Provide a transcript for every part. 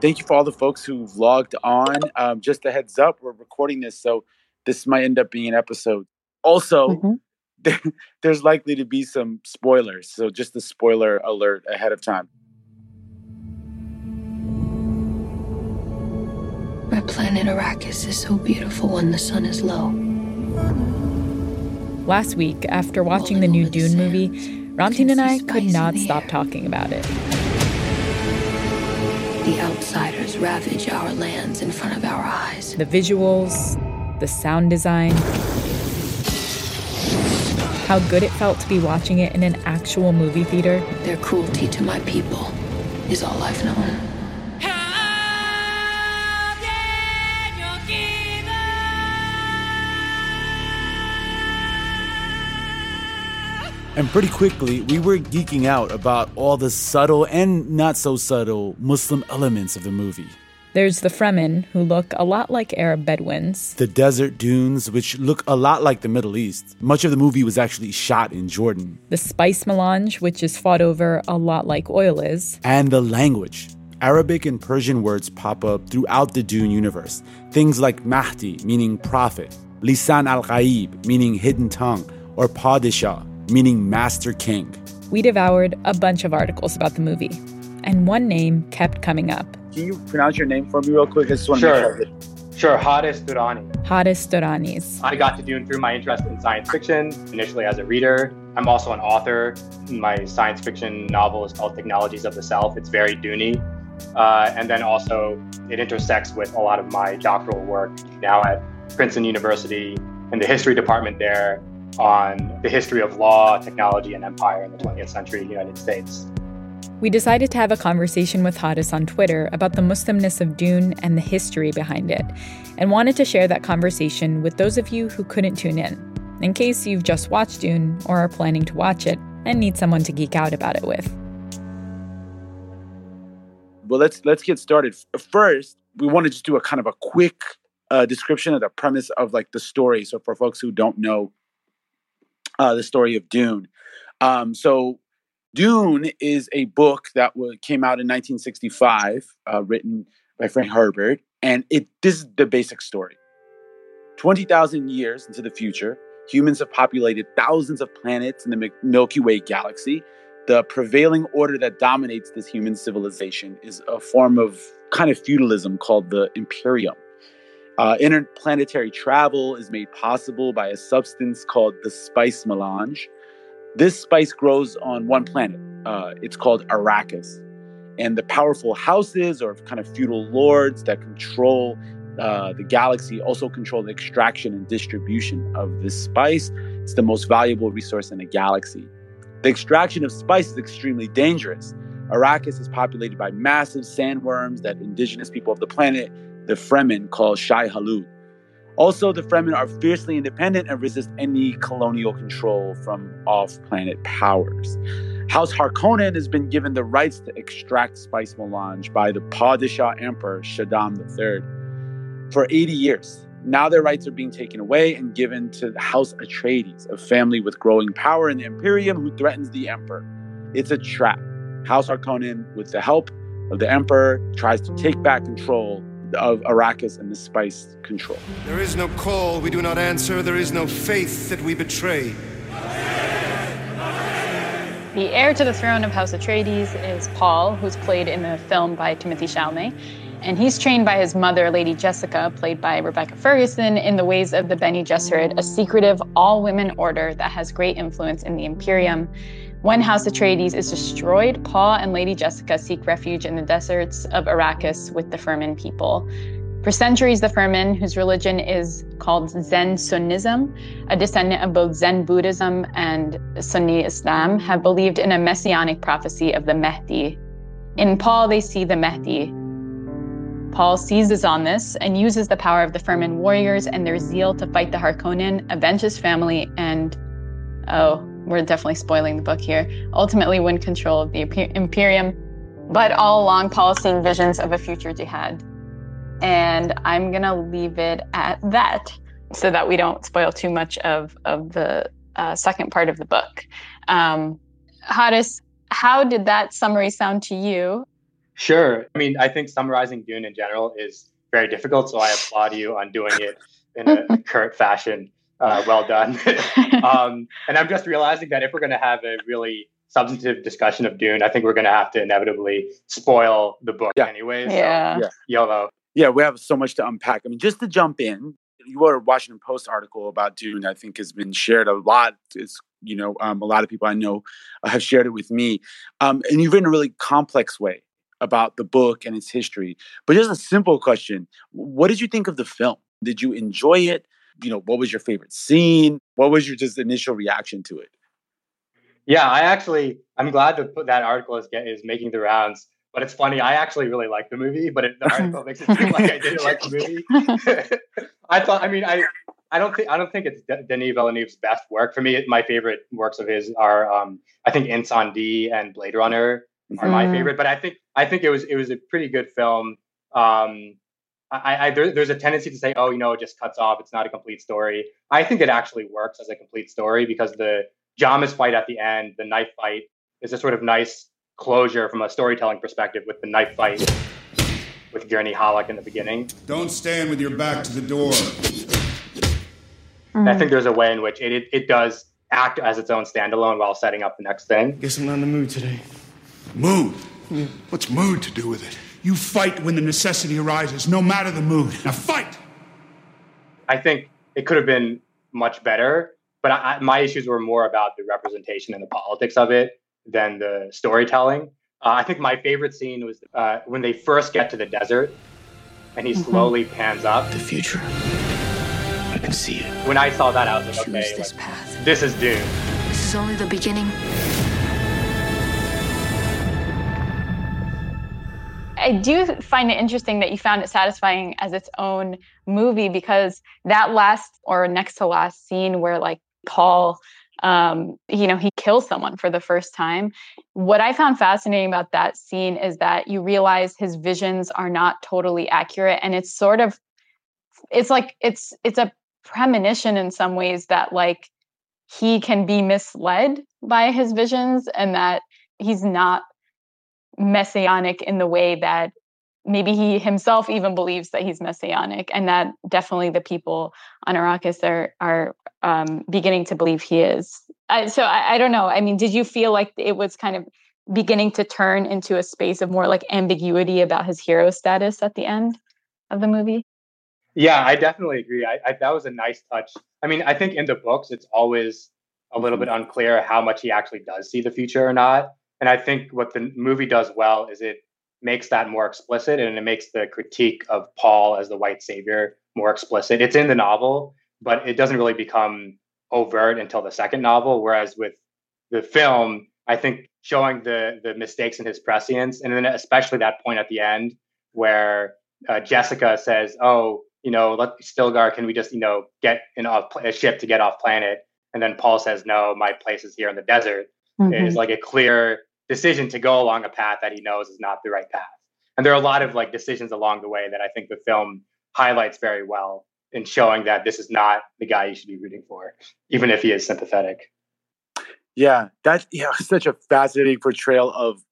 thank you for all the folks who've logged on. Um, just a heads up, we're recording this, so this might end up being an episode. Also, mm-hmm. there, there's likely to be some spoilers, so just a spoiler alert ahead of time. My planet Arrakis is so beautiful when the sun is low. Last week, after watching the new Dune movie, Ramtin and I could not stop talking about it. The outsiders ravage our lands in front of our eyes. The visuals, the sound design, how good it felt to be watching it in an actual movie theater. Their cruelty to my people is all I've known. And pretty quickly, we were geeking out about all the subtle and not so subtle Muslim elements of the movie. There's the Fremen, who look a lot like Arab Bedouins. The desert dunes, which look a lot like the Middle East. Much of the movie was actually shot in Jordan. The spice melange, which is fought over a lot like oil is. And the language. Arabic and Persian words pop up throughout the Dune universe. Things like Mahdi, meaning prophet, Lisan al Ghaib, meaning hidden tongue, or Padishah, meaning Master King. We devoured a bunch of articles about the movie, and one name kept coming up. Can you pronounce your name for me real quick? I just want sure. Sure, Haris Durrani. Haris Durrani's. I got to Dune through my interest in science fiction, initially as a reader. I'm also an author. My science fiction novel is called Technologies of the Self. It's very Dooney. Uh, and then also, it intersects with a lot of my doctoral work now at Princeton University in the history department there on the history of law, technology, and empire in the 20th century United States. We decided to have a conversation with Haris on Twitter about the Muslimness of Dune and the history behind it, and wanted to share that conversation with those of you who couldn't tune in, in case you've just watched Dune or are planning to watch it and need someone to geek out about it with. Well, let's let's get started. First, we want to just do a kind of a quick uh, description of the premise of like the story. So for folks who don't know uh, the story of Dune. Um, so, Dune is a book that w- came out in 1965, uh, written by Frank Herbert, and it this is the basic story. Twenty thousand years into the future, humans have populated thousands of planets in the Milky Way galaxy. The prevailing order that dominates this human civilization is a form of kind of feudalism called the Imperium. Uh, interplanetary travel is made possible by a substance called the spice melange. This spice grows on one planet. Uh, it's called Arrakis. And the powerful houses or kind of feudal lords that control uh, the galaxy also control the extraction and distribution of this spice. It's the most valuable resource in the galaxy. The extraction of spice is extremely dangerous. Arrakis is populated by massive sandworms that indigenous people of the planet the Fremen called Shai Hulud. Also, the Fremen are fiercely independent and resist any colonial control from off planet powers. House Harkonnen has been given the rights to extract spice melange by the Padishah Emperor Shaddam III for 80 years. Now their rights are being taken away and given to the House Atreides, a family with growing power in the Imperium who threatens the Emperor. It's a trap. House Harkonnen, with the help of the Emperor, tries to take back control of Arrakis and the spice control. There is no call we do not answer. There is no faith that we betray. The heir to the throne of House Atreides is Paul, who's played in the film by Timothée Chalamet. And he's trained by his mother, Lady Jessica, played by Rebecca Ferguson, in the ways of the Bene Gesserit, a secretive all women order that has great influence in the Imperium. When House Atreides is destroyed, Paul and Lady Jessica seek refuge in the deserts of Arrakis with the Fremen people. For centuries, the Fremen, whose religion is called Zen Sunnism, a descendant of both Zen Buddhism and Sunni Islam, have believed in a messianic prophecy of the Mahdi. In Paul, they see the Mahdi. Paul seizes on this and uses the power of the Fremen warriors and their zeal to fight the Harkonnen, avenge his family, and oh, we're definitely spoiling the book here, ultimately win control of the Imperium. But all along, Paul's seeing visions of a future jihad. And I'm going to leave it at that so that we don't spoil too much of, of the uh, second part of the book. Um, Haris, how did that summary sound to you? Sure. I mean, I think summarizing Dune in general is very difficult, so I applaud you on doing it in a curt fashion. Uh, well done. um, and I'm just realizing that if we're going to have a really substantive discussion of Dune, I think we're going to have to inevitably spoil the book Yeah. anyway. Yeah. So, Yeah. YOLO. Yeah, we have so much to unpack. I mean, just to jump in, your Washington Post article about Dune, I think, has been shared a lot. It's you know, um, a lot of people I know uh, have shared it with me, um, and you've written a really complex way about the book and its history. But just a simple question: What did you think of the film? Did you enjoy it? You know, what was your favorite scene? What was your just initial reaction to it? Yeah, I actually, I'm glad to put that article is get, is making the rounds. But it's funny, I actually really like the movie, but it, the article makes it seem like I didn't like the movie. I thought, I mean, I, I don't think, I don't think it's De- Denis Villeneuve's best work. For me, my favorite works of his are, um, I think, Incendies and Blade Runner are my Mm. favorite. But I think, I think it was, it was a pretty good film. Um, I, I there, there's a tendency to say, oh, you know, it just cuts off. It's not a complete story. I think it actually works as a complete story because the Jamis fight at the end, the knife fight, is a sort of nice closure from a storytelling perspective with the knife fight with Gurney Halleck in the beginning. Don't stand with your back to the door. And I think there's a way in which it, it it does act as its own standalone while setting up the next thing. Guess I'm not in the mood today. Mood? What's mood to do with it? You fight when the necessity arises, no matter the mood. Now fight! I think it could have been much better, but I, I, my issues were more about the representation and the politics of it than the storytelling. Uh, I think my favorite scene was uh, when they first get to the desert and he slowly pans up. The future. I can see it. When I saw that, I was like, Choose okay, this like, path. this is Dune. This is only the beginning. I do find it interesting that you found it satisfying as its own movie because that last or next to last scene where like Paul um you know he kills someone for the first time what i found fascinating about that scene is that you realize his visions are not totally accurate and it's sort of it's like it's it's a premonition in some ways that like he can be misled by his visions and that he's not messianic in the way that maybe he himself even believes that he's messianic and that definitely the people on Arrakis are are um, beginning to believe he is. I, so I, I don't know. I mean, did you feel like it was kind of beginning to turn into a space of more like ambiguity about his hero status at the end of the movie? Yeah, I definitely agree. I, I, that was a nice touch. I mean, I think in the books, it's always a little bit unclear how much he actually does see the future or not. And I think what the movie does well is it makes that more explicit and it makes the critique of Paul as the white savior more explicit. It's in the novel, but it doesn't really become overt until the second novel. Whereas with the film, I think showing the the mistakes in his prescience, and then especially that point at the end where uh, Jessica says, "Oh, you know, let Stilgar, can we just you know get in a, a ship to get off planet?" And then Paul says, "No, my place is here in the desert." Mm-hmm. Is like a clear decision to go along a path that he knows is not the right path. And there are a lot of like decisions along the way that I think the film highlights very well in showing that this is not the guy you should be rooting for, even if he is sympathetic. Yeah, that's yeah, such a fascinating portrayal of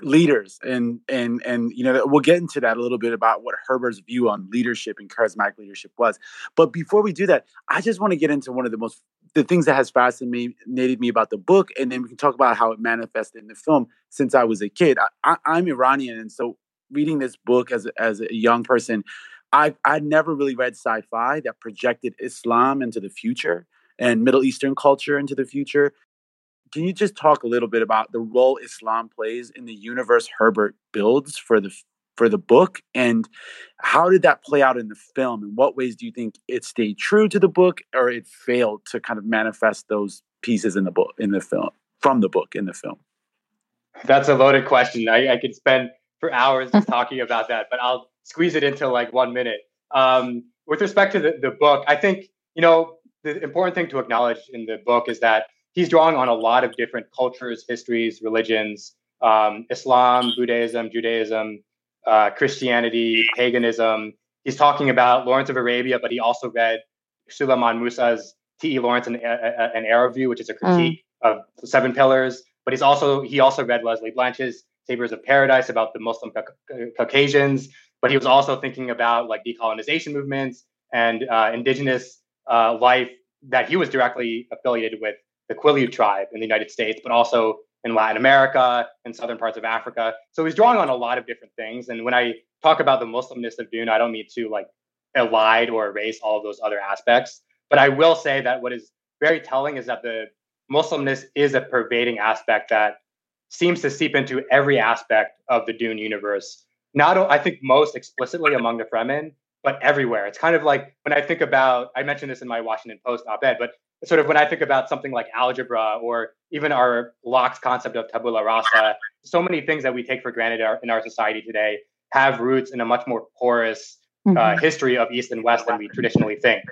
leaders and and and you know we'll get into that a little bit about what Herbert's view on leadership and charismatic leadership was. But before we do that, I just want to get into one of the most the things that has fascinated me about the book, and then we can talk about how it manifested in the film. Since I was a kid, I, am Iranian, and so reading this book as as a young person, I I never really read sci-fi that projected Islam into the future and Middle Eastern culture into the future. Can you just talk a little bit about the role Islam plays in the universe Herbert builds for the for the book and how did that play out in the film? In what ways do you think it stayed true to the book or it failed to kind of manifest those pieces in the book in the film from the book in the film? That's a loaded question. I, I could spend for hours just talking about that but i'll squeeze it into like one minute. Um, with respect to the, the book i think you know the important thing to acknowledge in the book is that he's drawing on a lot of different cultures histories religions um, islam buddhism judaism uh, Christianity, paganism. He's talking about Lawrence of Arabia, but he also read Suleiman Musa's T.E. Lawrence and an Arab View, which is a critique mm. of Seven Pillars. But he's also he also read Lesley Blanch's Sabers of Paradise about the Muslim Caucasians, but he was also thinking about like decolonization movements and uh, indigenous uh, life that he was directly affiliated with the Quileute tribe in the United States, but also in Latin America and southern parts of Africa. So he's drawing on a lot of different things. And when I talk about the Muslimness of Dune, I don't mean to like elide or erase all of those other aspects. But I will say that what is very telling is that the Muslimness is a pervading aspect that seems to seep into every aspect of the Dune universe. Not, I think, most explicitly among the Fremen, but everywhere. It's kind of like when I think about, I mentioned this in my Washington Post op ed, but sort of when I think about something like algebra or even our Locke's concept of tabula rasa, so many things that we take for granted in our society today have roots in a much more porous uh, mm-hmm. uh, history of East and West than we traditionally think.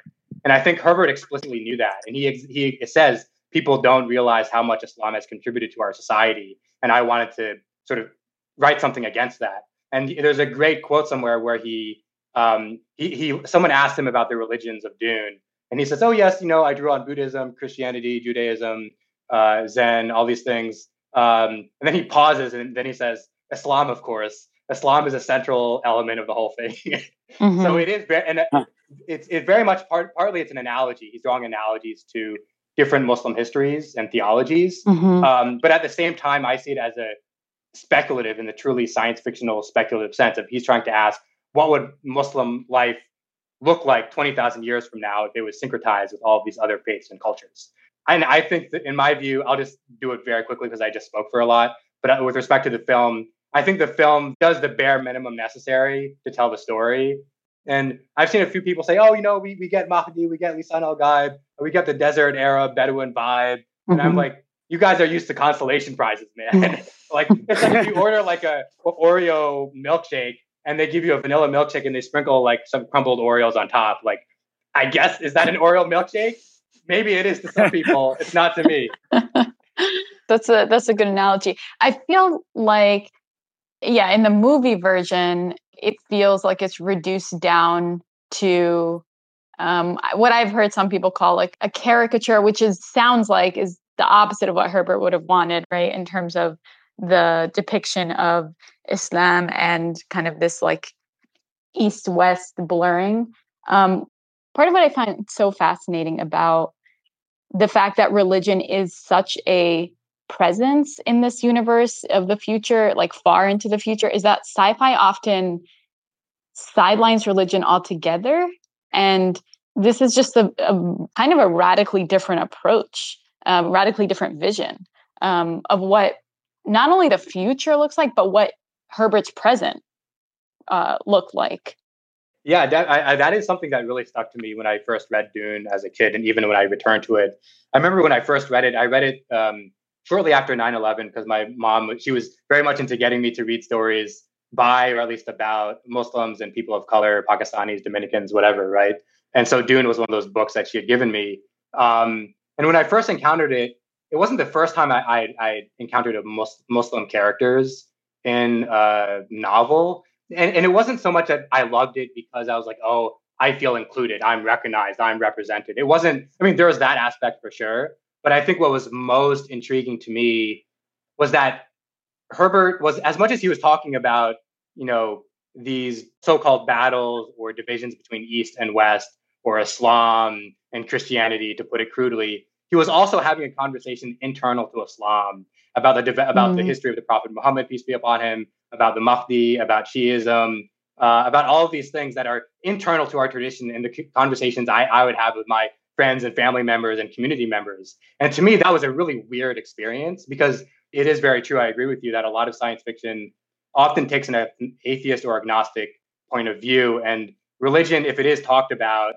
And I think Herbert explicitly knew that. And he, he says people don't realize how much Islam has contributed to our society. And I wanted to sort of write something against that. And there's a great quote somewhere where he, um, he, he, someone asked him about the religions of Dune, and he says, "Oh yes, you know, I drew on Buddhism, Christianity, Judaism, uh, Zen, all these things." Um, and then he pauses, and then he says, "Islam, of course. Islam is a central element of the whole thing." mm-hmm. So it is, very, and it's it very much part, partly it's an analogy. He's drawing analogies to different Muslim histories and theologies, mm-hmm. um, but at the same time, I see it as a speculative in the truly science fictional speculative sense of he's trying to ask what would Muslim life look like 20,000 years from now if it was syncretized with all of these other faiths and cultures. And I think that in my view, I'll just do it very quickly because I just spoke for a lot. But uh, with respect to the film, I think the film does the bare minimum necessary to tell the story. And I've seen a few people say, oh, you know, we, we get Mahdi, we get Lisan al Gaib, we get the desert era Bedouin vibe. Mm-hmm. And I'm mm-hmm. like, you guys are used to consolation prizes, man. like it's like if you order like a Oreo milkshake and they give you a vanilla milkshake and they sprinkle like some crumbled Oreos on top. Like, I guess is that an Oreo milkshake? Maybe it is to some people. it's not to me. that's a that's a good analogy. I feel like, yeah, in the movie version, it feels like it's reduced down to um, what I've heard some people call like a caricature, which is sounds like is the opposite of what Herbert would have wanted, right? In terms of the depiction of Islam and kind of this like east west blurring. Um, part of what I find so fascinating about the fact that religion is such a presence in this universe of the future, like far into the future, is that sci fi often sidelines religion altogether. And this is just a, a kind of a radically different approach, um, radically different vision um, of what not only the future looks like, but what Herbert's present uh, looked like. Yeah, that, I, I, that is something that really stuck to me when I first read Dune as a kid, and even when I returned to it. I remember when I first read it, I read it um, shortly after 9 11 because my mom, she was very much into getting me to read stories by or at least about Muslims and people of color, Pakistanis, Dominicans, whatever, right? And so Dune was one of those books that she had given me. Um, and when I first encountered it, it wasn't the first time I, I, I encountered a mus- Muslim characters in a novel. And, and it wasn't so much that I loved it because I was like, oh, I feel included, I'm recognized, I'm represented. It wasn't, I mean, there was that aspect for sure. But I think what was most intriguing to me was that Herbert was, as much as he was talking about, you know, these so called battles or divisions between East and West or Islam and Christianity, to put it crudely, he was also having a conversation internal to Islam about the about mm. the history of the Prophet Muhammad, peace be upon him, about the Mahdi, about Shiism, uh, about all of these things that are internal to our tradition and the conversations I, I would have with my friends and family members and community members. And to me, that was a really weird experience because it is very true. I agree with you that a lot of science fiction often takes an atheist or agnostic point of view, and religion, if it is talked about,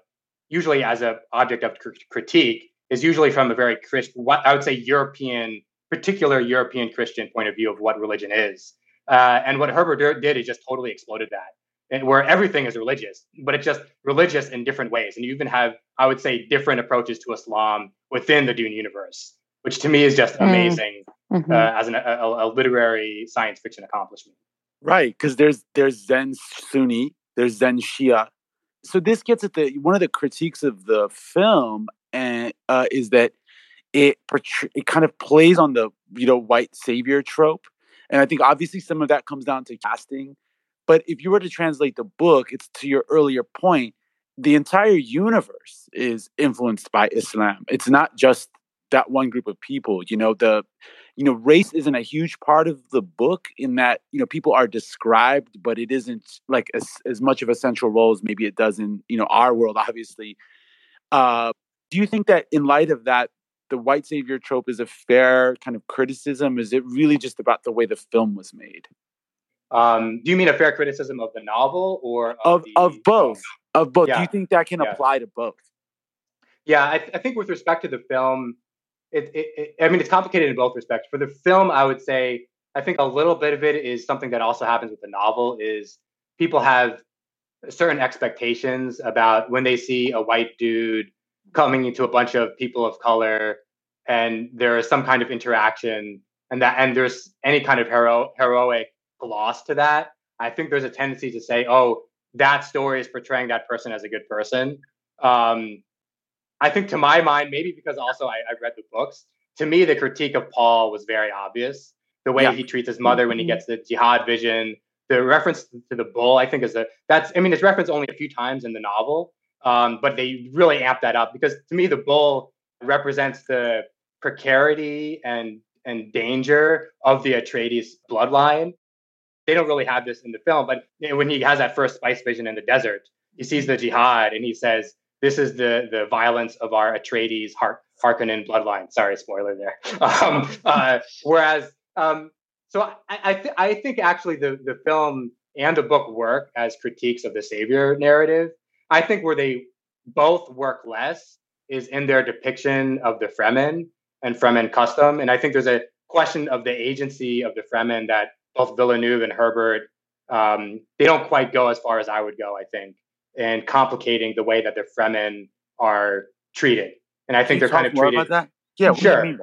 usually as an object of critique, is usually from a very Christian, what I would say European, particular European Christian point of view of what religion is. Uh, and what Herbert did is just totally exploded that, and where everything is religious, but it's just religious in different ways. And you even have, I would say, different approaches to Islam within the Dune universe, which to me is just mm. amazing mm-hmm. uh, as an, a, a literary science fiction accomplishment. Right, because there's there's Zen Sunni, there's Zen Shia. So this gets at the one of the critiques of the film and uh, is that it it kind of plays on the you know white savior trope And I think obviously some of that comes down to casting. But if you were to translate the book, it's to your earlier point, the entire universe is influenced by Islam. It's not just that one group of people. You know, the you know, race isn't a huge part of the book in that, you know, people are described, but it isn't like as, as much of a central role as maybe it does in, you know, our world, obviously. Uh, do you think that in light of that, the white savior trope is a fair kind of criticism? Is it really just about the way the film was made? Um, do you mean a fair criticism of the novel or of of, the, of both? Of both. Yeah. Do you think that can Yeah. apply to both? Yeah, I, I think with respect to the film, it, it, it, I mean, it's complicated in both respects. For the film, I would say I think a little bit of it is something that also happens with the novel. Is people have certain expectations about when they see a white dude coming into a bunch of people of color, and there is some kind of interaction, and that and there's any kind of hero, heroic gloss to that. I think there's a tendency to say, "Oh, that story is portraying that person as a good person." Um, I think to my mind, maybe because also I, I read the books, to me, the critique of Paul was very obvious. The way Yeah. he treats his mother when he gets the jihad vision, the reference to the bull, I think is a that's I mean, it's referenced only a few times in the novel, um, but they really amp that up because to me, the bull represents the precarity and and danger of the Atreides bloodline. They don't really have this in the film, but when he has that first spice vision in the desert, he sees the jihad and he says, "This is the the violence of our Atreides Har- Harkonnen bloodline." Sorry, spoiler there. Um, uh, whereas, um, so I I, th- I think actually the the film and the book work as critiques of the savior narrative. I think where they both work less is in their depiction of the Fremen and Fremen custom, and I think there's a question of the agency of the Fremen that both Villeneuve and Herbert um, they don't quite go as far as I would go. I think and complicating the way that the Fremen are treated. And I think they're kind of treated. about that. Yeah, what do Sure. you mean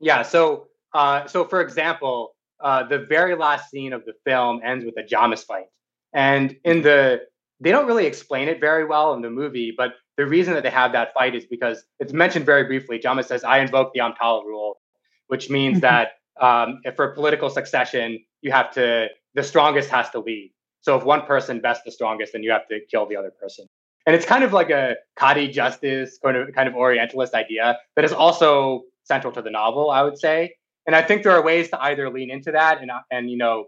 Yeah. So, uh, so for example, uh, the very last scene of the film ends with a Jamis fight, and in the they don't really explain it very well in the movie, but the reason that they have that fight is because it's mentioned very briefly. Jamis says, "I invoke the Amtal rule," which means Mhm. that um, if for political succession, you have to the strongest has to lead. So if one person bests the strongest, then you have to kill the other person. And it's kind of like a Qadi justice kind of kind of Orientalist idea that is also central to the novel, I would say. And I think there are ways to either lean into that and and you know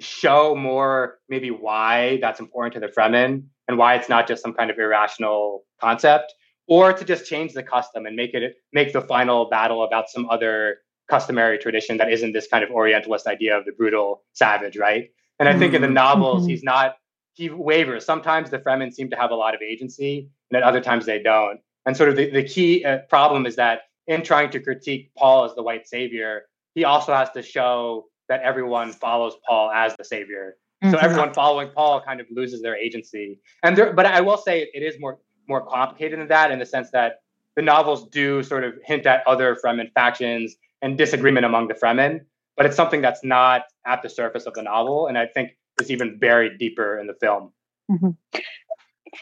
show more maybe why that's important to the Fremen and why it's not just some kind of irrational concept, or to just change the custom and make it make the final battle about some other customary tradition that isn't this kind of Orientalist idea of the brutal savage, right? And I think in the novels, Mhm. he's not he wavers. Sometimes the Fremen seem to have a lot of agency, and at other times they don't. And sort of the, the key uh, problem is that in trying to critique Paul as the white savior, he also has to show that everyone follows Paul as the savior. So Mhm. everyone following Paul kind of loses their agency. And there, but I will say it is more more complicated than that in the sense that the novels do sort of hint at other Fremen factions and disagreement among the Fremen, but it's something that's not at the surface of the novel, and I think is even buried deeper in the film. Mhm.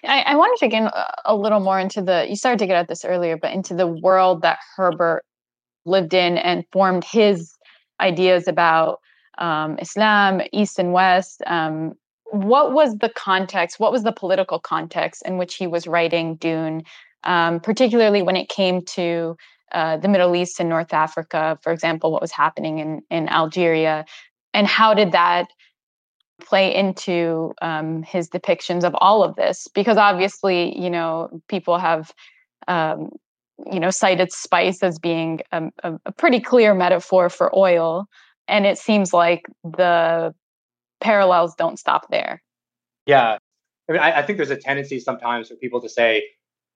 I, I want to dig in a little more into the. You started to get at this earlier, but into the world that Herbert lived in and formed his ideas about um, Islam, East and West. Um, what was the context? What was the political context in which he was writing Dune, um, particularly when it came to uh, the Middle East and North Africa, for example, what was happening in in Algeria, and how did that play into um, his depictions of all of this because obviously you know people have um, you know cited spice as being a, a, pretty clear metaphor for oil and it seems like the parallels don't stop there Yeah, I mean, I, I think there's a tendency sometimes for people to say,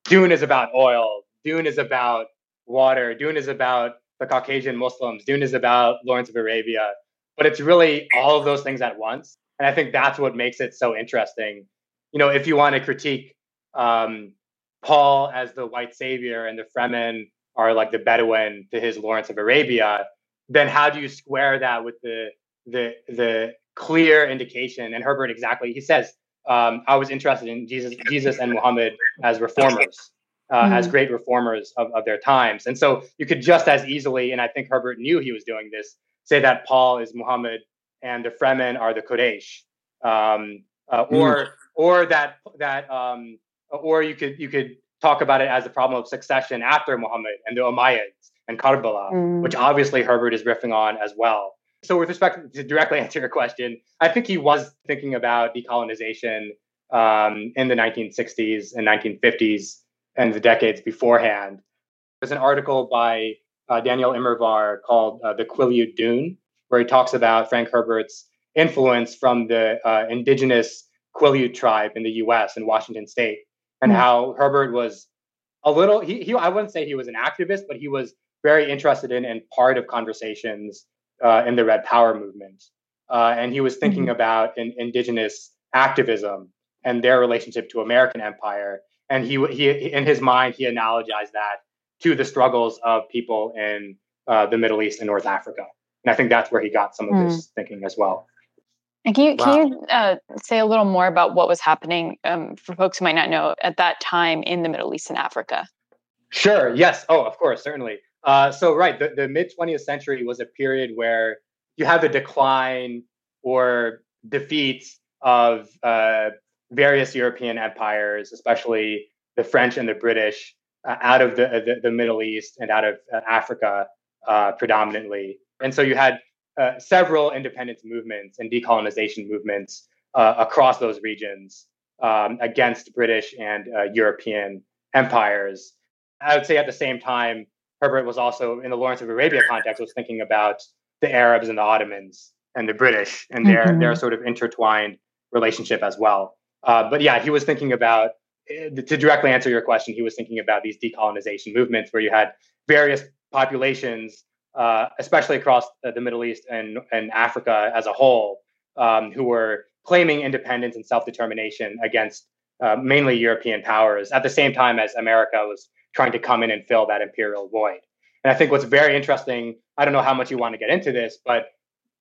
"Dune is about oil. Dune is about water. Dune is about the Caucasian Muslims. Dune is about Lawrence of Arabia." But it's really all of those things at once, and I think that's what makes it so interesting. You know, if you want to critique um, Paul as the white savior and the Fremen are like the Bedouin to his Lawrence of Arabia, then how do you square that with the the the clear indication? And Herbert exactly he says, um, I was interested in Jesus Jesus and Muhammad as reformers, uh, as Mhm. great reformers of, of their times, and so you could just as easily, and I think Herbert knew he was doing this, say that Paul is Muhammad and the Fremen are the Quraysh, um, uh, or mm. or that that um, or you could you could talk about it as a problem of succession after Muhammad and the Umayyads and Karbala, mm. which obviously Herbert is riffing on as well. So, with respect to directly answer your question, I think he was thinking about decolonization um, in the 1960s and 1950s and the decades beforehand. There's an article by uh, Daniel Immerwahr called uh, The Quileute Dune, where he talks about Frank Herbert's influence from the uh, indigenous Quileute tribe in the US in Washington state, and mm-hmm. how Herbert was a little, he, he, I wouldn't say he was an activist, but he was very interested in and part of conversations uh, in the Red Power movement. Uh, and he was thinking mm-hmm. about in, indigenous activism and their relationship to American empire. And he, he, in his mind, he analogized that to the struggles of people in uh, the Middle East and North Africa. And I think that's where he got some of mm. his thinking as well. And can you wow. can you uh, say a little more about what was happening um, for folks who might not know at that time in the Middle East and Africa? Sure. Yes. Oh, of course. Certainly. Uh, so right, the, the mid 20th century was a period where you had the decline or defeat of uh, various European empires, especially the French and the British, uh, out of the, the, the Middle East and out of uh, Africa uh, predominantly. And so you had uh, several independence movements and decolonization movements across those regions um, against British and European empires. I would say at the same time, Herbert was also in the Lawrence of Arabia context was thinking about the Arabs and the Ottomans and the British and their mm-hmm. their sort of intertwined relationship as well. Uh, but yeah, he was thinking about eh, to directly answer your question. He was thinking about these decolonization movements where you had various populations, uh, especially across the Middle East and and Africa as a whole, um, who were claiming independence and self determination against uh, mainly European powers at the same time as America was trying to come in and fill that imperial void. And I think what's very interesting, I don't know how much you want to get into this, but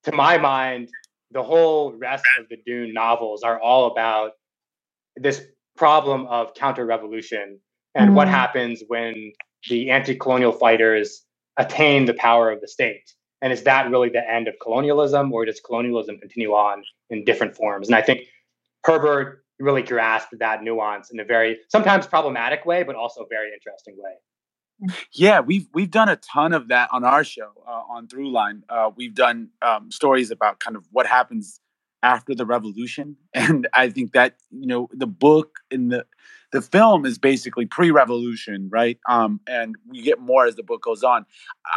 to my mind, the whole rest of the Dune novels are all about this problem of counter revolution and mm-hmm. what happens when the anti colonial fighters attain the power of the state. And is that really the end of colonialism, or does colonialism continue on in different forms? And I think Herbert really grasped that nuance in a very sometimes problematic way, but also very interesting way. Yeah, we've we've done a ton of that on our show uh, on Throughline. Uh, we've done um, stories about kind of what happens after the revolution, and I think that you know the book and the the film is basically pre-revolution, right? Um, and we get more as the book goes on.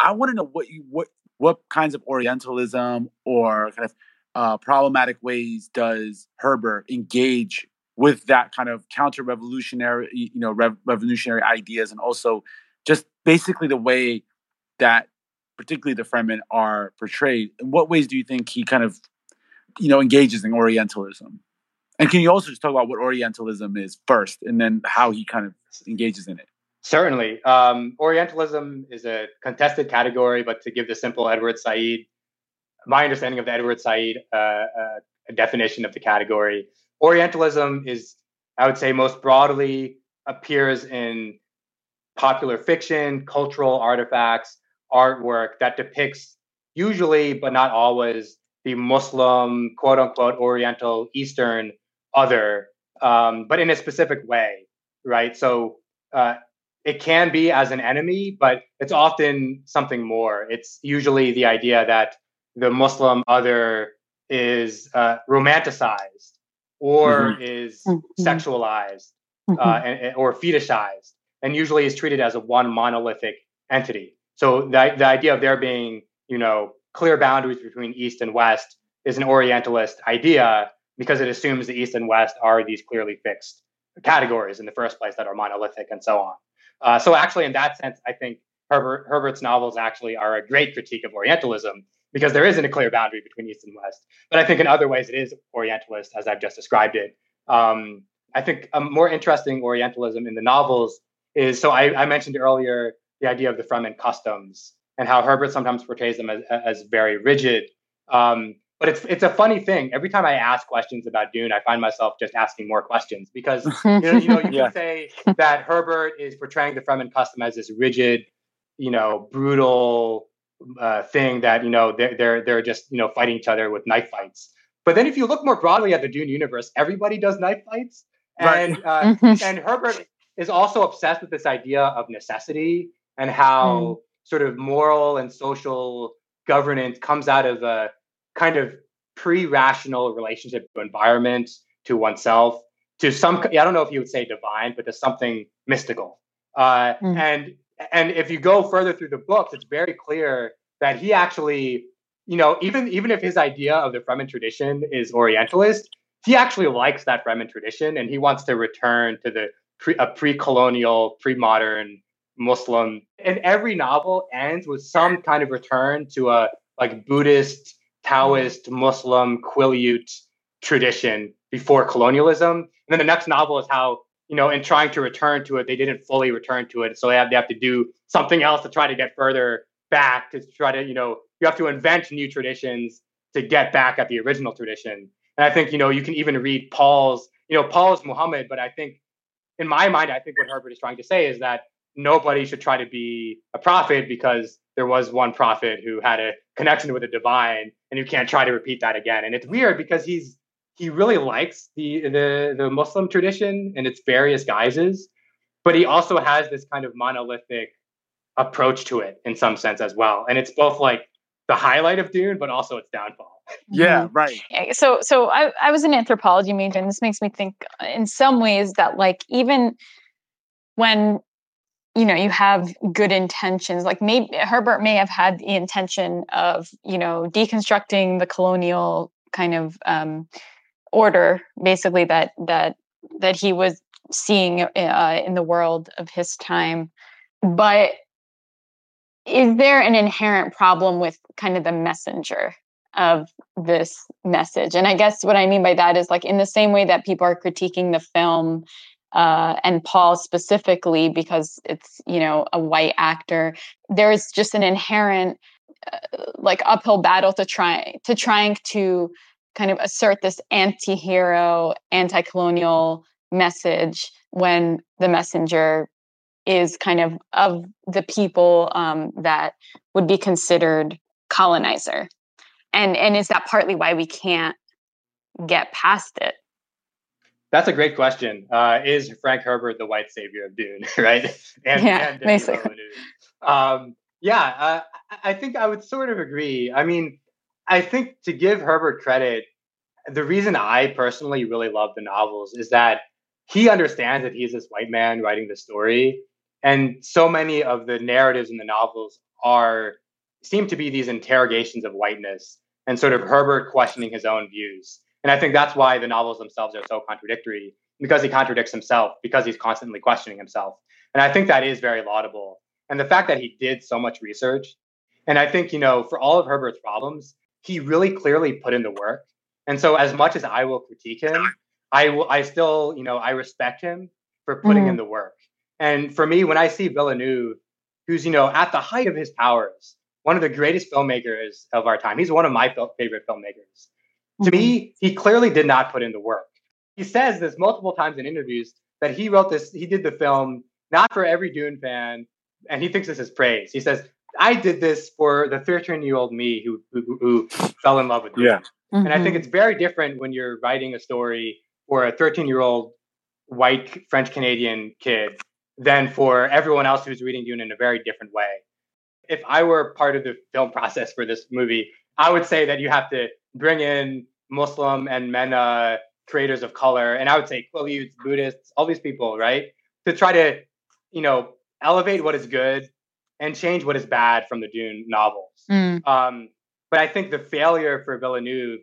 I want to know what you what what kinds of Orientalism or kind of uh, problematic ways does Herbert engage with that kind of counter revolutionary, you know, rev- revolutionary ideas, and also just basically the way that particularly the Fremen are portrayed. In what ways do you think he kind of, you know, engages in Orientalism? And can you also just talk about what Orientalism is first, and then how he kind of engages in it? Certainly. Um, Orientalism is a contested category, but to give the simple Edward Said, my understanding of the Edward Said uh, uh, definition of the category Orientalism is, I would say, most broadly appears in popular fiction, cultural artifacts, artwork that depicts usually, but not always, the Muslim, quote unquote, Oriental, Eastern other, um, but in a specific way, right? So uh, it can be as an enemy, but it's often something more. It's usually the idea that the Muslim other is uh, romanticized or mm-hmm. is mm-hmm. sexualized mm-hmm. Uh, and, or fetishized, and usually is treated as a one monolithic entity. So the, the idea of there being, you know, clear boundaries between East and West is an Orientalist idea because it assumes the East and West are these clearly fixed categories in the first place that are monolithic and so on. Uh, so actually, in that sense, I think Herbert, Herbert's novels actually are a great critique of Orientalism because there isn't a clear boundary between East and West. But I think in other ways it is Orientalist, as I've just described it. Um, I think a more interesting Orientalism in the novels is so I, I, mentioned earlier the idea of the Fremen customs and how Herbert sometimes portrays them as, as very rigid. Um, but it's it's a funny thing. Every time I ask questions about Dune, I find myself just asking more questions because you know you, know, you yeah. can say that Herbert is portraying the Fremen custom as this rigid, you know, brutal, uh, thing that you know they're, they're they're just you know fighting each other with knife fights. But then if you look more broadly at the Dune universe, everybody does knife fights, and right. uh, and Herbert is also obsessed with this idea of necessity and how mm. sort of moral and social governance comes out of a kind of pre-rational relationship to environment, to oneself, to some I don't know if you would say divine, but to something mystical. Uh, mm. And and if you go further through the books, it's very clear that he actually, you know, even even if his idea of the Fremen tradition is Orientalist, he actually likes that Fremen tradition, and he wants to return to the pre, a pre-colonial, pre-modern Muslim. And every novel ends with some kind of return to a like Buddhist, Taoist, Muslim, Quileute tradition before colonialism. And then the next novel is how you know, in trying to return to it, they didn't fully return to it. So they have, they have to do something else to try to get further back to try to, you know, you have to invent new traditions to get back at the original tradition. And I think, you know, you can even read Paul's, you know, Paul's Muhammad, but I think in my mind, I think what Herbert is trying to say is that nobody should try to be a prophet because there was one prophet who had a connection with the divine and you can't try to repeat that again. And it's weird because he's he really likes the the the Muslim tradition and its various guises, but he also has this kind of monolithic approach to it in some sense as well. And it's both like the highlight of Dune, but also its downfall. Yeah, mm-hmm. right. So, so I, I was an anthropology major, and this makes me think in some ways that, like, even when you know you have good intentions, like maybe Herbert may have had the intention of you know deconstructing the colonial kind of um, order basically that that that he was seeing uh, in the world of his time. But is there an inherent problem with kind of the messenger of this message? And i guess what i mean by that is like in the same way that people are critiquing the film uh, and paul specifically because it's you know a white actor there's just an inherent uh, like uphill battle to try to trying to kind of assert this anti-hero anti-colonial message when the messenger is kind of of the people um, that would be considered colonizer. And and is that partly why we can't get past it that's a great question. Uh, is frank herbert the white savior of dune right? And, yeah and basically. Um, yeah uh, i think i would sort of agree. I mean I think to give Herbert credit, the reason I personally really love the novels is that he understands that he's this white man writing the story. And so many of the narratives in the novels are seem to be these interrogations of whiteness and sort of Herbert questioning his own views. And I think that's why the novels themselves are so contradictory because he contradicts himself, because he's constantly questioning himself. And I think that is very laudable. And the fact that he did so much research, and I think, you know, for all of Herbert's problems, he really clearly put in the work. And so, as much as I will critique him, I will, I still, you know, I respect him for putting mm. in the work. And for me, when I see Villeneuve, who's, you know, at the height of his powers, one of the greatest filmmakers of our time, he's one of my favorite filmmakers. Mm-hmm. To me, mm-hmm. he clearly did not put in the work. He says this multiple times in interviews that he wrote this, he did the film not for every Dune fan, and he thinks this is praise. He says, I did this for the 13 year old me who, who, who fell in love with Dune. Yeah. Mm-hmm. And I think mm-hmm. it's very different when you're writing a story for a 13 year old white French Canadian kid than for everyone else who's reading Dune in a very different way. If I were part of the film process for this movie, I would say that you have to bring in Muslim and MENA creators of color, and I would say Quileutes, Buddhists, all these people, right? To try to, you know, elevate what is good and change what is bad from the Dune novels. Mm. Um, but I think the failure for Villeneuve,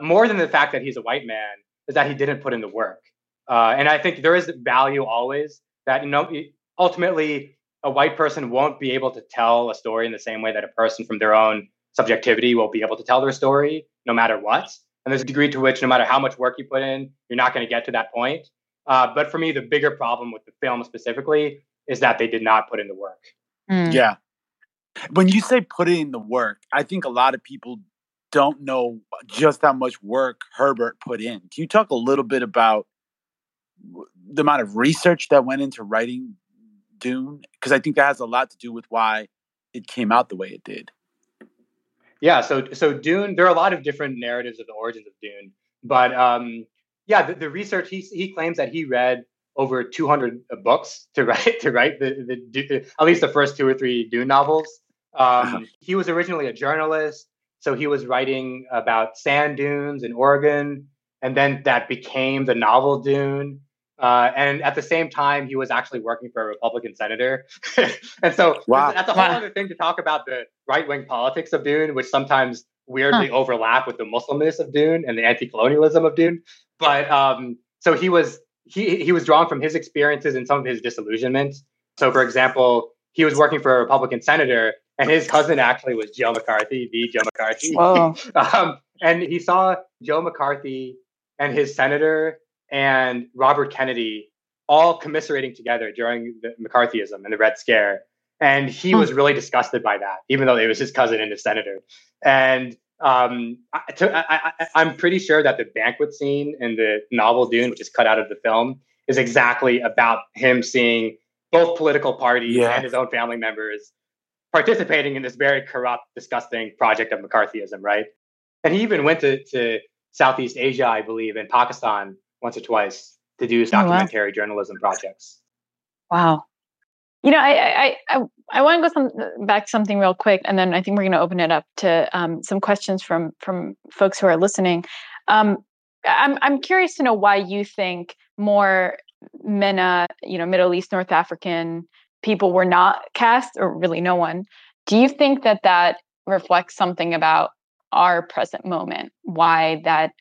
more than the fact that he's a white man, is that he didn't put in the work. Uh, and I think there is value always that you know ultimately a white person won't be able to tell a story in the same way that a person from their own subjectivity will be able to tell their story no matter what. And there's a degree to which no matter how much work you put in, you're not going to get to that point. Uh, but for me, the bigger problem with the film specifically is that they did not put in the work. Mm. Yeah. When you say put in the work, I think a lot of people don't know just how much work Herbert put in. Can you talk a little bit about the amount of research that went into writing Dune? Because I think that has a lot to do with why it came out the way it did. Yeah, so so Dune. There are a lot of different narratives of the origins of Dune, but um, yeah, the, the research he he claims that he read over 200 books to write to write the, the at least the first two or three Dune novels. Um, uh-huh. He was originally a journalist, so he was writing about sand dunes in Oregon, and then that became the novel Dune. Uh, and at the same time, he was actually working for a Republican senator. and so wow. that's a whole wow. other thing to talk about the right wing politics of Dune, which sometimes weirdly huh. overlap with the Muslimness of Dune and the anti colonialism of Dune. But um, so he was he he was drawn from his experiences and some of his disillusionment. So, for example, he was working for a Republican senator, and his cousin actually was Joe McCarthy, the Joe McCarthy. Oh. um, and he saw Joe McCarthy and his senator and Robert Kennedy all commiserating together during the McCarthyism and the Red Scare. And he hmm. was really disgusted by that, even though it was his cousin and his senator. And um, I, am pretty sure that the banquet scene in the novel Dune, which is cut out of the film, is exactly about him seeing both political parties yeah. and his own family members participating in this very corrupt, disgusting project of McCarthyism, right? And he even went to, to Southeast Asia, I believe, and Pakistan once or twice to do his documentary oh, wow. journalism projects. Wow. You know, I I I, I want to go some, back to something real quick, and then I think we're going to open it up to um, some questions from from folks who are listening. Um, I'm I'm curious to know why you think more MENA, you know, Middle East, North African people were not cast, or really no one. Do you think that that reflects something about our present moment? Why that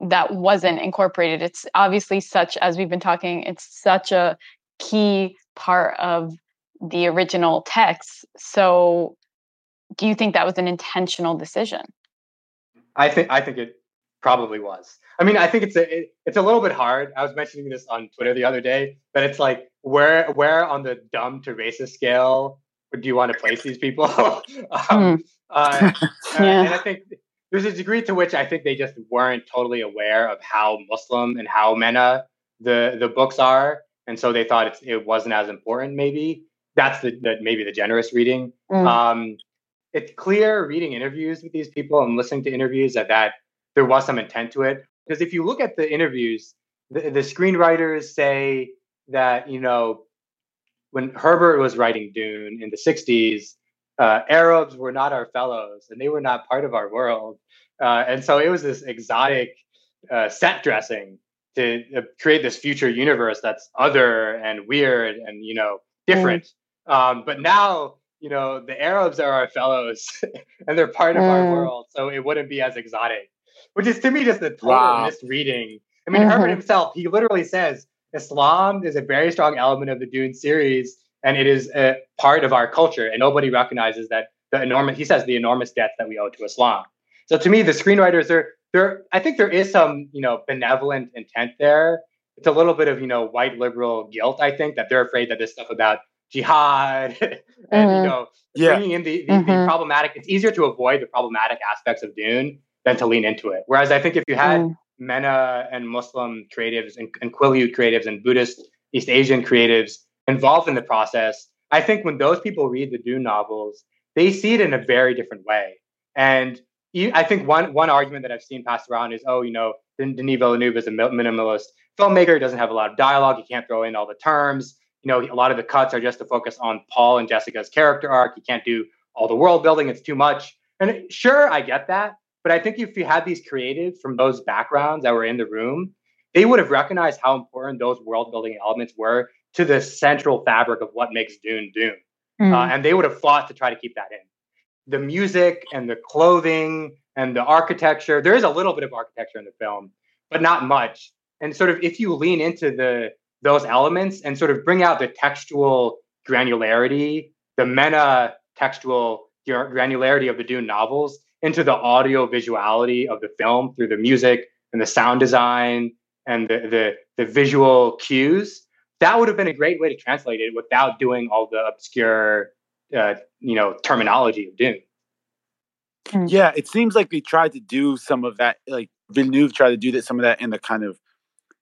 that wasn't incorporated? It's obviously such, as we've been talking, it's such a key part of the original text. So, do you think that was an intentional decision? I think I think it probably was. I mean, I think it's a it, it's a little bit hard. I was mentioning this on Twitter the other day, but it's like where where on the dumb to racist scale do you want to place these people? um, mm. uh, yeah. And I think there's a degree to which I think they just weren't totally aware of how Muslim and how MENA the the books are, and so they thought it wasn't as important. Maybe that's the, the maybe the generous reading. Mm. Um, it's clear reading interviews with these people and listening to interviews that that there was some intent to it. Because if you look at the interviews, the, the screenwriters say that you know when Herbert was writing Dune in the '60s, uh, Arabs were not our fellows and they were not part of our world. Uh, and so it was this exotic uh, set dressing to uh, create this future universe that's other and weird and you know different. Mm. Um, but now, you know, the Arabs are our fellows and they're part of mm. our world. So it wouldn't be as exotic, which is to me just a total wow. misreading. I mean, mm-hmm. Herbert himself, he literally says Islam is a very strong element of the Dune series and it is a part of our culture. And nobody recognizes that the enormous, he says, the enormous debts that we owe to Islam. So to me, the screenwriters are, there, I think there is some, you know, benevolent intent there. It's a little bit of, you know, white liberal guilt, I think, that they're afraid that this stuff about jihad and mm-hmm. you know yeah. bringing in the, the, mm-hmm. the, problematic it's easier to avoid the problematic aspects of dune than to lean into it whereas i think if you had mm. mena and muslim creatives and, and quileute creatives and buddhist east asian creatives involved in the process i think when those people read the dune novels they see it in a very different way and I think one one argument that I've seen passed around is, oh, you know, Denis Villeneuve is a minimalist filmmaker. He doesn't have a lot of dialogue. He can't throw in all the terms you know, a lot of the cuts are just to focus on Paul and Jessica's character arc. He can't do all the world building, it's too much. And sure, I get that. But I think if you had these creatives from those backgrounds that were in the room, they would have recognized how important those world building elements were to the central fabric of what makes Dune Dune. Mm. Uh, and they would have fought to try to keep that in. The music and the clothing and the architecture, there is a little bit of architecture in the film, but not much. And sort of if you lean into the those elements and sort of bring out the textual granularity, the meta textual granularity of the Dune novels into the audio visuality of the film through the music and the sound design and the, the, the visual cues. That would have been a great way to translate it without doing all the obscure, uh, you know, terminology of Dune. Hmm. Yeah, it seems like they tried to do some of that. Like Villeneuve tried to do that, some of that in the kind of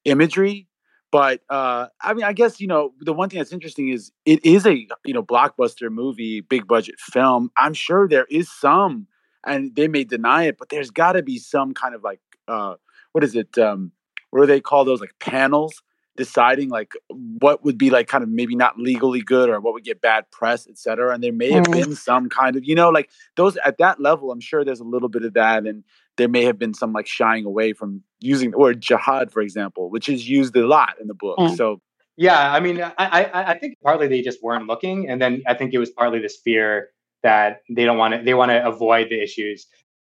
imagery but uh, I mean, I guess you know the one thing that's interesting is it is a you know blockbuster movie, big budget film. I'm sure there is some and they may deny it, but there's got to be some kind of like uh, what is it? Um, what do they call those like panels deciding like what would be like kind of maybe not legally good or what would get bad press, et cetera. And there may have mm. been some kind of, you know, like those at that level, I'm sure there's a little bit of that. And there may have been some like shying away from using the word jihad, for example, which is used a lot in the book. Mm. So yeah, I mean, I, I, I think partly they just weren't looking, and then I think it was partly this fear that they don't want to they want to avoid the issues.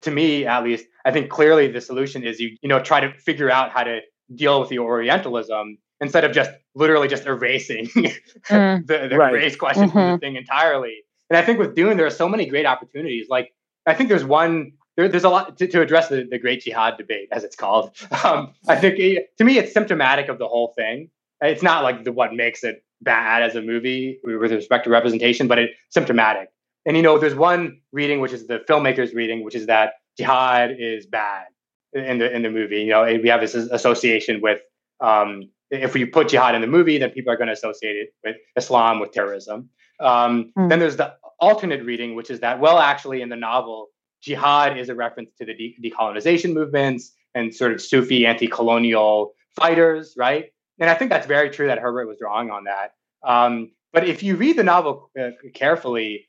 To me, at least, I think clearly the solution is you you know try to figure out how to deal with the Orientalism instead of just literally just erasing mm. the, the right. race question mm-hmm. thing entirely. And I think with Dune, there are so many great opportunities. Like I think there's one there, there's a lot to, to address the, the great jihad debate, as it's called. Um, I think it, to me, it's symptomatic of the whole thing. It's not like the what makes it bad as a movie with respect to representation, but it's symptomatic. And you know, there's one reading which is the filmmaker's reading, which is that jihad is bad in the in the movie. You know, we have this association with um, if we put jihad in the movie, then people are going to associate it with Islam with terrorism. Um, mm. Then there's the alternate reading, which is that well, actually, in the novel, jihad is a reference to the de- decolonization movements and sort of Sufi anti-colonial fighters, right? And I think that's very true that Herbert was drawing on that. Um, but if you read the novel uh, carefully,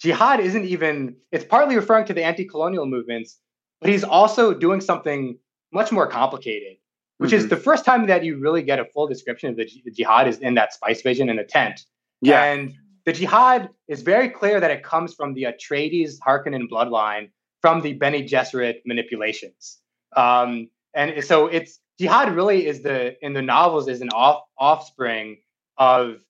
jihad isn't even, it's partly referring to the anti colonial movements, but he's also doing something much more complicated, which mm-hmm. is the first time that you really get a full description of the, jihad is in that spice vision in the tent. Yeah. And the jihad is very clear that it comes from the Atreides Harkonnen bloodline from the Bene Gesserit manipulations. Um, and so it's jihad really is the in the novels is an off, offspring of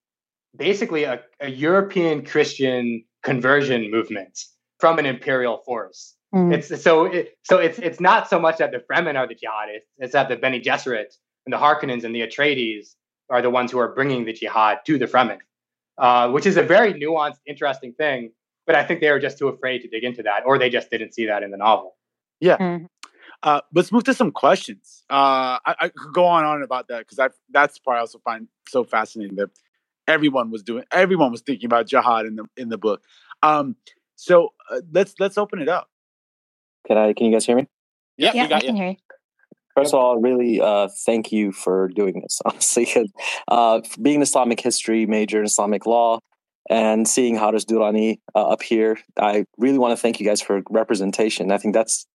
basically a, a European Christian conversion movement from an imperial force. Mm. It's so it, so it's it's not so much that the Fremen are the jihadists; it's that the Bene Gesserit and the Harkonnens and the Atreides are the ones who are bringing the jihad to the Fremen, uh, which is a very nuanced, interesting thing. But I think they were just too afraid to dig into that, or they just didn't see that in the novel. Yeah. Mm. Uh, let's move to some questions. Uh, I, I, could go on and on about that because that's the part I also find so fascinating that everyone was doing, everyone was thinking about jihad in the in the book. Um, so uh, let's let's open it up. Can I? Can you guys hear me? Yeah, yeah, I can hear you. First of all, really uh, thank you for doing this. Honestly, uh, being an Islamic history major in Islamic law and seeing Haris Durrani uh, up here, I really want to thank you guys for representation. I think that's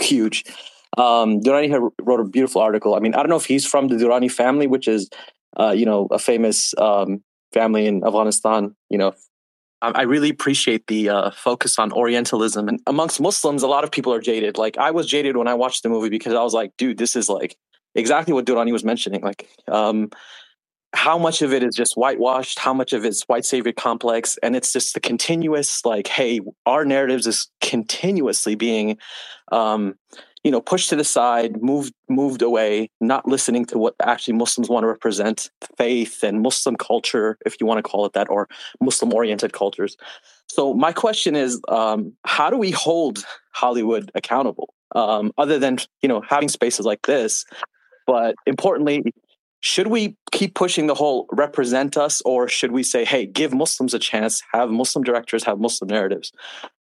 huge. Um, Durrani wrote a beautiful article. I mean, I don't know if he's from the Durrani family, which is, uh, you know, a famous um, family in Afghanistan. You know, I really appreciate the uh, focus on Orientalism. And amongst Muslims, a lot of people are jaded. Like I was jaded when I watched the movie because I was like, dude, this is like exactly what Durrani was mentioning. Like, um, how much of it is just whitewashed how much of it's white savior complex and it's just the continuous like hey our narratives is continuously being um you know pushed to the side moved moved away not listening to what actually muslims want to represent faith and muslim culture if you want to call it that or muslim oriented cultures. So my question is um how do we hold hollywood accountable? Um other than you know having spaces like this but importantly should we keep pushing the whole represent us or should we say hey give muslims a chance have muslim directors have muslim narratives?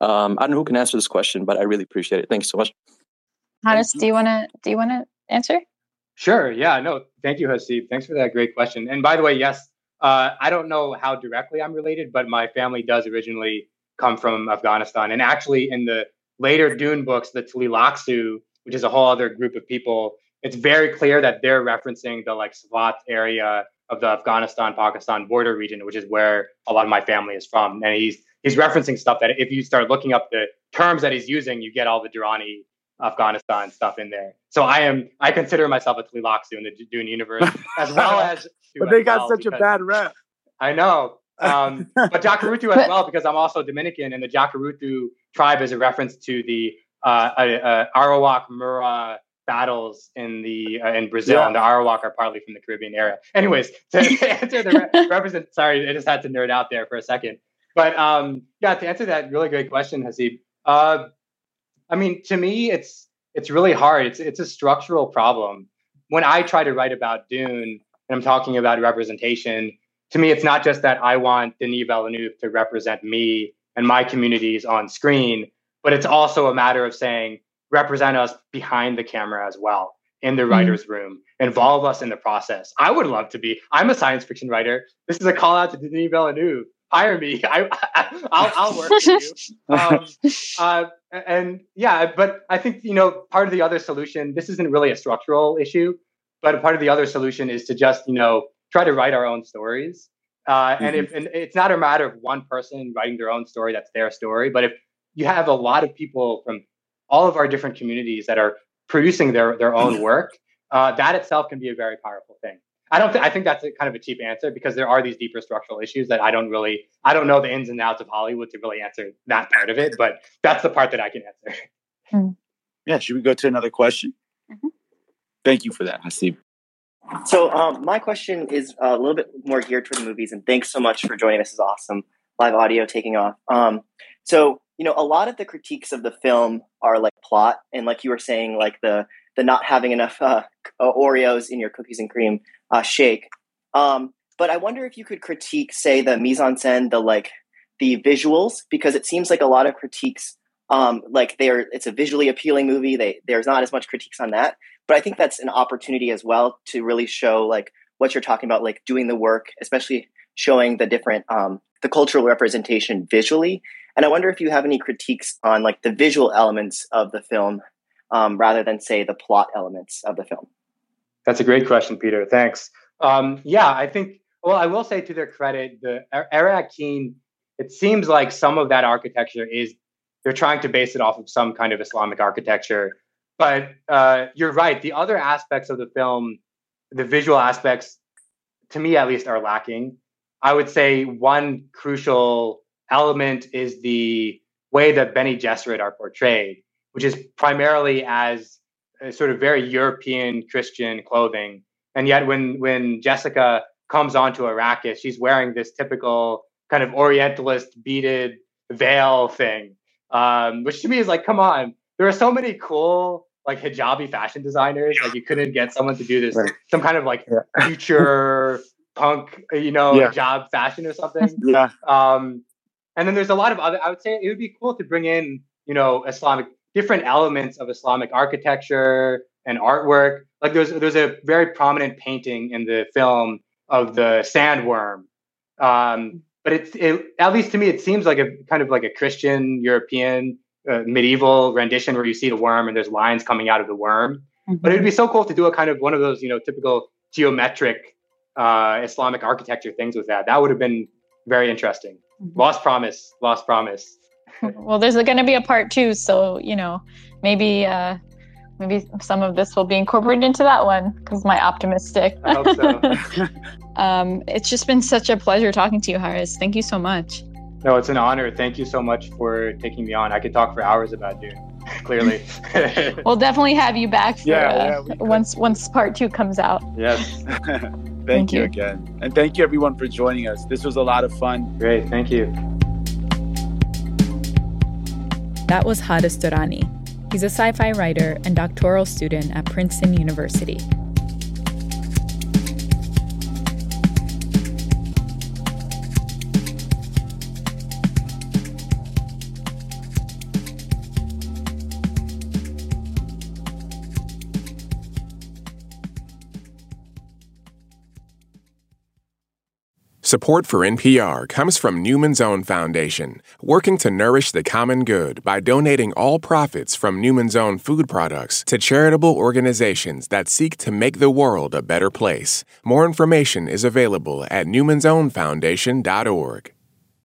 Um, i don't know who can answer this question but i really appreciate it. Thanks so much Haris, do you want to do you want to answer? Sure yeah no thank you hasib thanks for that great question. And by the way yes uh, i don't know how directly i'm related but my family does originally come from afghanistan. And actually in the later dune books the tleilaxu which is a whole other group of people it's very clear that they're referencing the like Swat area of the Afghanistan Pakistan border region, which is where a lot of my family is from. And he's he's referencing stuff that if you start looking up the terms that he's using, you get all the Durrani Afghanistan stuff in there. So I am I consider myself a Tleilaxu in the Dune universe as well as. but they got well such a bad rep. I know. Um, but Jacurutu as well because I'm also Dominican, and the Jacurutu tribe is a reference to the uh, uh, uh Arawak Mura battles in the uh, in Brazil, yeah. and the Arawak are partly from the Caribbean area. Anyways, to, answer the re- represent, sorry, I just had to nerd out there for a second. But um, yeah, to answer that really great question, Hasib. Uh, I mean, to me, it's it's really hard. It's it's a structural problem. When I try to write about Dune, and I'm talking about representation, to me, it's not just that I want Denis Villeneuve to represent me and my communities on screen, but it's also a matter of saying represent us behind the camera as well in the writer's mm-hmm. room, involve us in the process. I would love to be. I'm a science fiction writer. This is a call out to Denis Villeneuve. Hire me. I, will I'll work for you. Um, uh, and yeah, but I think you know part of the other solution. This isn't really a structural issue, but part of the other solution is to just you know try to write our own stories. Uh, and mm-hmm. if and it's not a matter of one person writing their own story, that's their story. But if you have a lot of people from all of our different communities that are producing their their own work, uh, that itself can be a very powerful thing. I don't. Th- I think that's a kind of a cheap answer because there are these deeper structural issues that I don't really. I don't know the ins and outs of Hollywood to really answer that part of it, but that's the part that I can answer. Mm. Yeah. Should we go to another question? Mm-hmm. Thank you for that, Hasib. So um, my question is a little bit more geared toward the movies, and thanks so much for joining. This is awesome. Live audio taking off. Um, so you know, a lot of the critiques of the film are like plot, and like you were saying, like the the not having enough uh, Oreos in your cookies and cream uh, shake. Um, but I wonder if you could critique, say, the mise en scène, the like the visuals, because it seems like a lot of critiques, um, like they're it's a visually appealing movie. They there's not as much critiques on that, but I think that's an opportunity as well to really show like what you're talking about, like doing the work, especially showing the different um, the cultural representation visually. And I wonder if you have any critiques on like the visual elements of the film um, rather than say the plot elements of the film. That's a great question, Peter. Thanks. Um, yeah, I think. Well, I will say to their credit, the Arrakeen. it seems like some of that architecture is they're trying to base it off of some kind of Islamic architecture. But uh, you're right. The other aspects of the film, the visual aspects, to me at least, are lacking. I would say one crucial element is the way that Bene Gesserit are portrayed, which is primarily as sort of very European Christian clothing. And yet, when when Jessica comes onto Arrakis, she's wearing this typical kind of Orientalist beaded veil thing, um, which to me is like, come on, there are so many cool like hijabi fashion designers. Like you couldn't get someone to do this, right. some kind of like yeah. future punk, you know, yeah. hijab fashion or something. Yeah. Um, and then there's a lot of other. I would say it would be cool to bring in, you know, Islamic different elements of Islamic architecture and artwork. Like there's there's a very prominent painting in the film of the sandworm. Um, but it's it, at least to me, it seems like a kind of like a Christian European uh, medieval rendition where you see the worm and there's lines coming out of the worm. Mm-hmm. But it'd be so cool to do a kind of one of those you know typical geometric uh, Islamic architecture things with that. That would have been very interesting. Mm-hmm. Lost promise, lost promise. Well, there's going to be a part two, so you know, maybe uh, maybe some of this will be incorporated into that one because my optimistic. I hope so. um, it's just been such a pleasure talking to you, Haris. Thank you so much. No, it's an honor. Thank you so much for taking me on. I could talk for hours about Dune. Clearly, we'll definitely have you back for, yeah, uh, yeah once once part two comes out. Yes. thank, thank you, you again, and thank you everyone for joining us. This was a lot of fun. Great, thank you. That was Haris Durrani. He's a sci fi writer and doctoral student at Princeton University. Support for NPR comes from Newman's Own Foundation, working to nourish the common good by donating all profits from Newman's Own food products to charitable organizations that seek to make the world a better place. More information is available at newmansownfoundation.org.